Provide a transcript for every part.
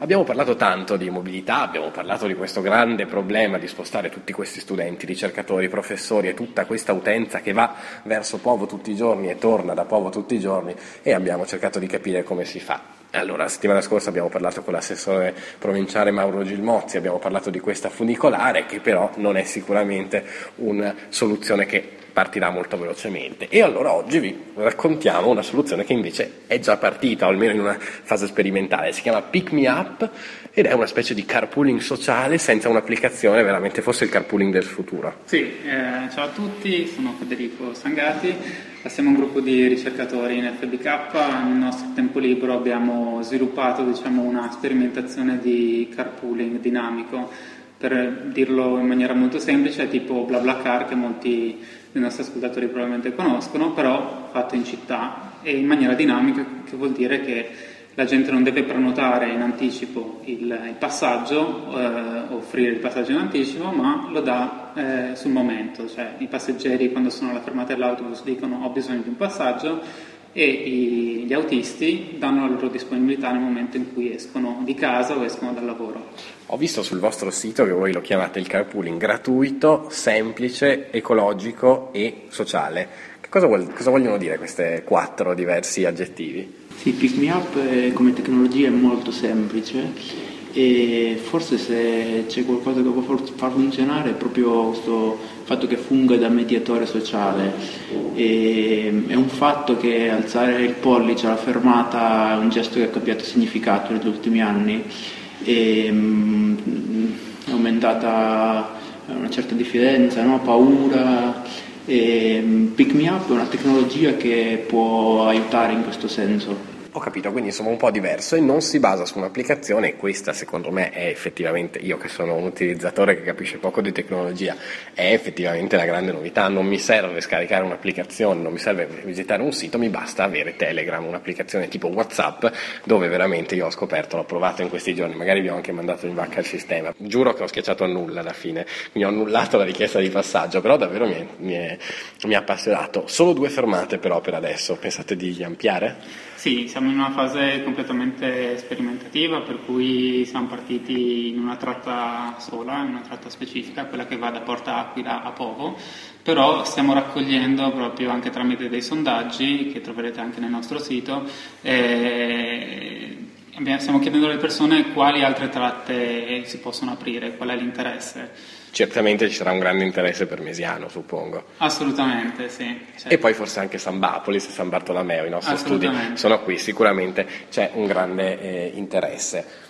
Abbiamo parlato tanto di mobilità, abbiamo parlato di questo grande problema di spostare tutti questi studenti, ricercatori, professori e tutta questa utenza che va verso Povo tutti i giorni e torna da Povo tutti i giorni e abbiamo cercato di capire come si fa. Allora, la settimana scorsa abbiamo parlato con l'assessore provinciale Mauro Gilmozzi, abbiamo parlato di questa funicolare che però non è sicuramente una soluzione che partirà molto velocemente. E allora oggi vi raccontiamo una soluzione che invece è già partita, o almeno in una fase sperimentale. Si chiama Pick Me Up ed è una specie di carpooling sociale senza un'applicazione, veramente fosse il carpooling del futuro. Sì, eh, ciao a tutti, sono Federico Sangati, siamo un gruppo di ricercatori in FBK, nel nostro tempo libero abbiamo sviluppato diciamo, una sperimentazione di carpooling dinamico. Per dirlo in maniera molto semplice, tipo BlaBlaCar che molti dei nostri ascoltatori probabilmente conoscono, però fatto in città. E in maniera dinamica, che vuol dire che la gente non deve prenotare in anticipo il, il passaggio, eh, offrire il passaggio in anticipo, ma lo dà eh, sul momento, cioè i passeggeri quando sono alla fermata dell'autobus dicono ho bisogno di un passaggio e i, gli autisti danno la loro disponibilità nel momento in cui escono di casa o escono dal lavoro. Ho visto sul vostro sito che voi lo chiamate il carpooling gratuito, semplice, ecologico e sociale. Cosa, vuol, cosa vogliono dire questi quattro diversi aggettivi? Sì, Pick Me Up come tecnologia è molto semplice e forse se c'è qualcosa che può far funzionare è proprio questo fatto che funga da mediatore sociale. E è un fatto che alzare il pollice alla fermata è un gesto che ha cambiato significato negli ultimi anni e mm, è aumentata una certa diffidenza, no? paura. E mm, Pick Me Up è una tecnologia che può aiutare in questo senso. Ho capito, quindi insomma un po' diverso e non si basa su un'applicazione e questa secondo me è effettivamente, io che sono un utilizzatore che capisce poco di tecnologia, è effettivamente la grande novità, non mi serve scaricare un'applicazione, non mi serve visitare un sito, mi basta avere Telegram, un'applicazione tipo Whatsapp dove veramente io ho scoperto, l'ho provato in questi giorni, magari vi ho anche mandato in vacca il sistema, giuro che ho schiacciato a nulla alla fine, quindi ho annullato la richiesta di passaggio, però davvero mi, è, mi, è, mi ha appassionato. Solo due fermate però per adesso, pensate di ampliare? Sì, siamo in una fase completamente sperimentativa, per cui siamo partiti in una tratta sola, in una tratta specifica, quella che va da Porta Aquila a Povo, però stiamo raccogliendo proprio anche tramite dei sondaggi che troverete anche nel nostro sito. Eh, stiamo chiedendo alle persone quali altre tratte si possono aprire, qual è l'interesse certamente ci sarà un grande interesse per Mesiano, suppongo. Assolutamente, sì. Certo. E poi forse anche San Bapolis e San Bartolomeo, i nostri studi sono qui, sicuramente c'è un grande eh, interesse.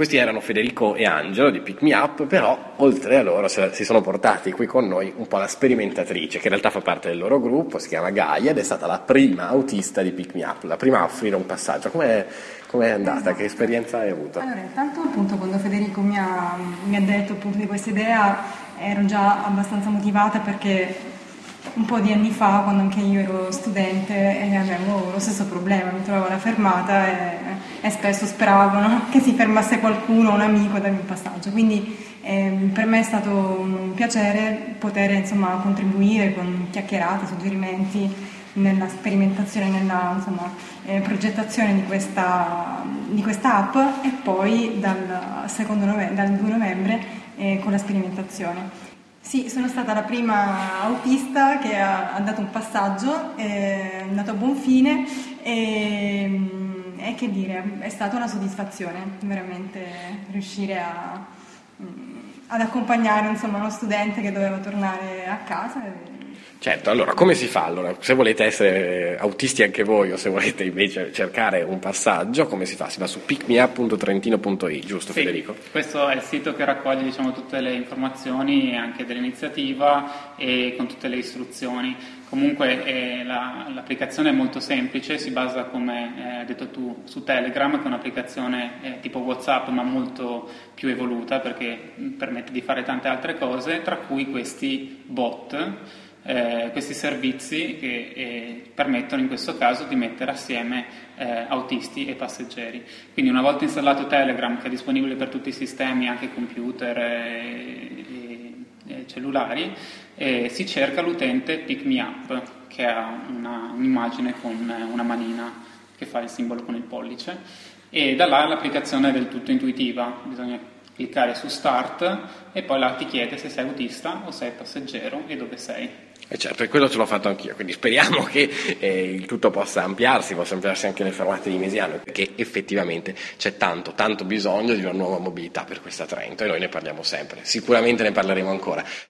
Questi erano Federico e Angelo di Pick Me Up, però oltre a loro si sono portati qui con noi un po' la sperimentatrice, che in realtà fa parte del loro gruppo, si chiama Gaia ed è stata la prima autista di Pick Me Up, la prima a offrire un passaggio. Com'è, com'è andata? Che esperienza hai avuto? Allora, intanto appunto quando Federico mi ha, mi ha detto appunto di questa idea ero già abbastanza motivata perché un po' di anni fa, quando anche io ero studente, avevo lo stesso problema, mi trovavo alla fermata e, e spesso speravo no? che si fermasse qualcuno, un amico a darmi un passaggio. Quindi eh, per me è stato un piacere poter insomma, contribuire con chiacchierate, suggerimenti nella sperimentazione, nella insomma, eh, progettazione di questa, di questa, app e poi dal, novembre, dal 2 novembre eh, con la sperimentazione. Sì, sono stata la prima autista che ha, ha dato un passaggio, è andato a buon fine e, mm, e, che dire, è stata una soddisfazione veramente riuscire a, mm, ad accompagnare insomma, uno studente che doveva tornare a casa. Certo, allora come si fa? Allora, se volete essere autisti anche voi o se volete invece cercare un passaggio, come si fa? Si va su pickmeup.trentino.it, giusto sì, Federico? Questo è il sito che raccoglie diciamo, tutte le informazioni anche dell'iniziativa e con tutte le istruzioni. Comunque eh, la, l'applicazione è molto semplice, si basa come eh, hai detto tu su Telegram che è un'applicazione eh, tipo Whatsapp ma molto più evoluta perché permette di fare tante altre cose, tra cui questi bot eh, questi servizi che eh, permettono in questo caso di mettere assieme eh, autisti e passeggeri. Quindi una volta installato Telegram, che è disponibile per tutti i sistemi, anche computer e, e cellulari, eh, si cerca l'utente Pick Me Up, che ha una, un'immagine con una manina che fa il simbolo con il pollice E da là l'applicazione è del tutto intuitiva, bisogna cliccare su Start e poi là ti chiede se sei autista o sei passeggero e dove sei. E certo, e quello ce l'ho fatto anch'io, quindi speriamo che eh, il tutto possa ampliarsi, possa ampliarsi anche le fermate di Mesiano, perché effettivamente c'è tanto, tanto bisogno di una nuova mobilità per questa Trento e noi ne parliamo sempre. Sicuramente ne parleremo ancora.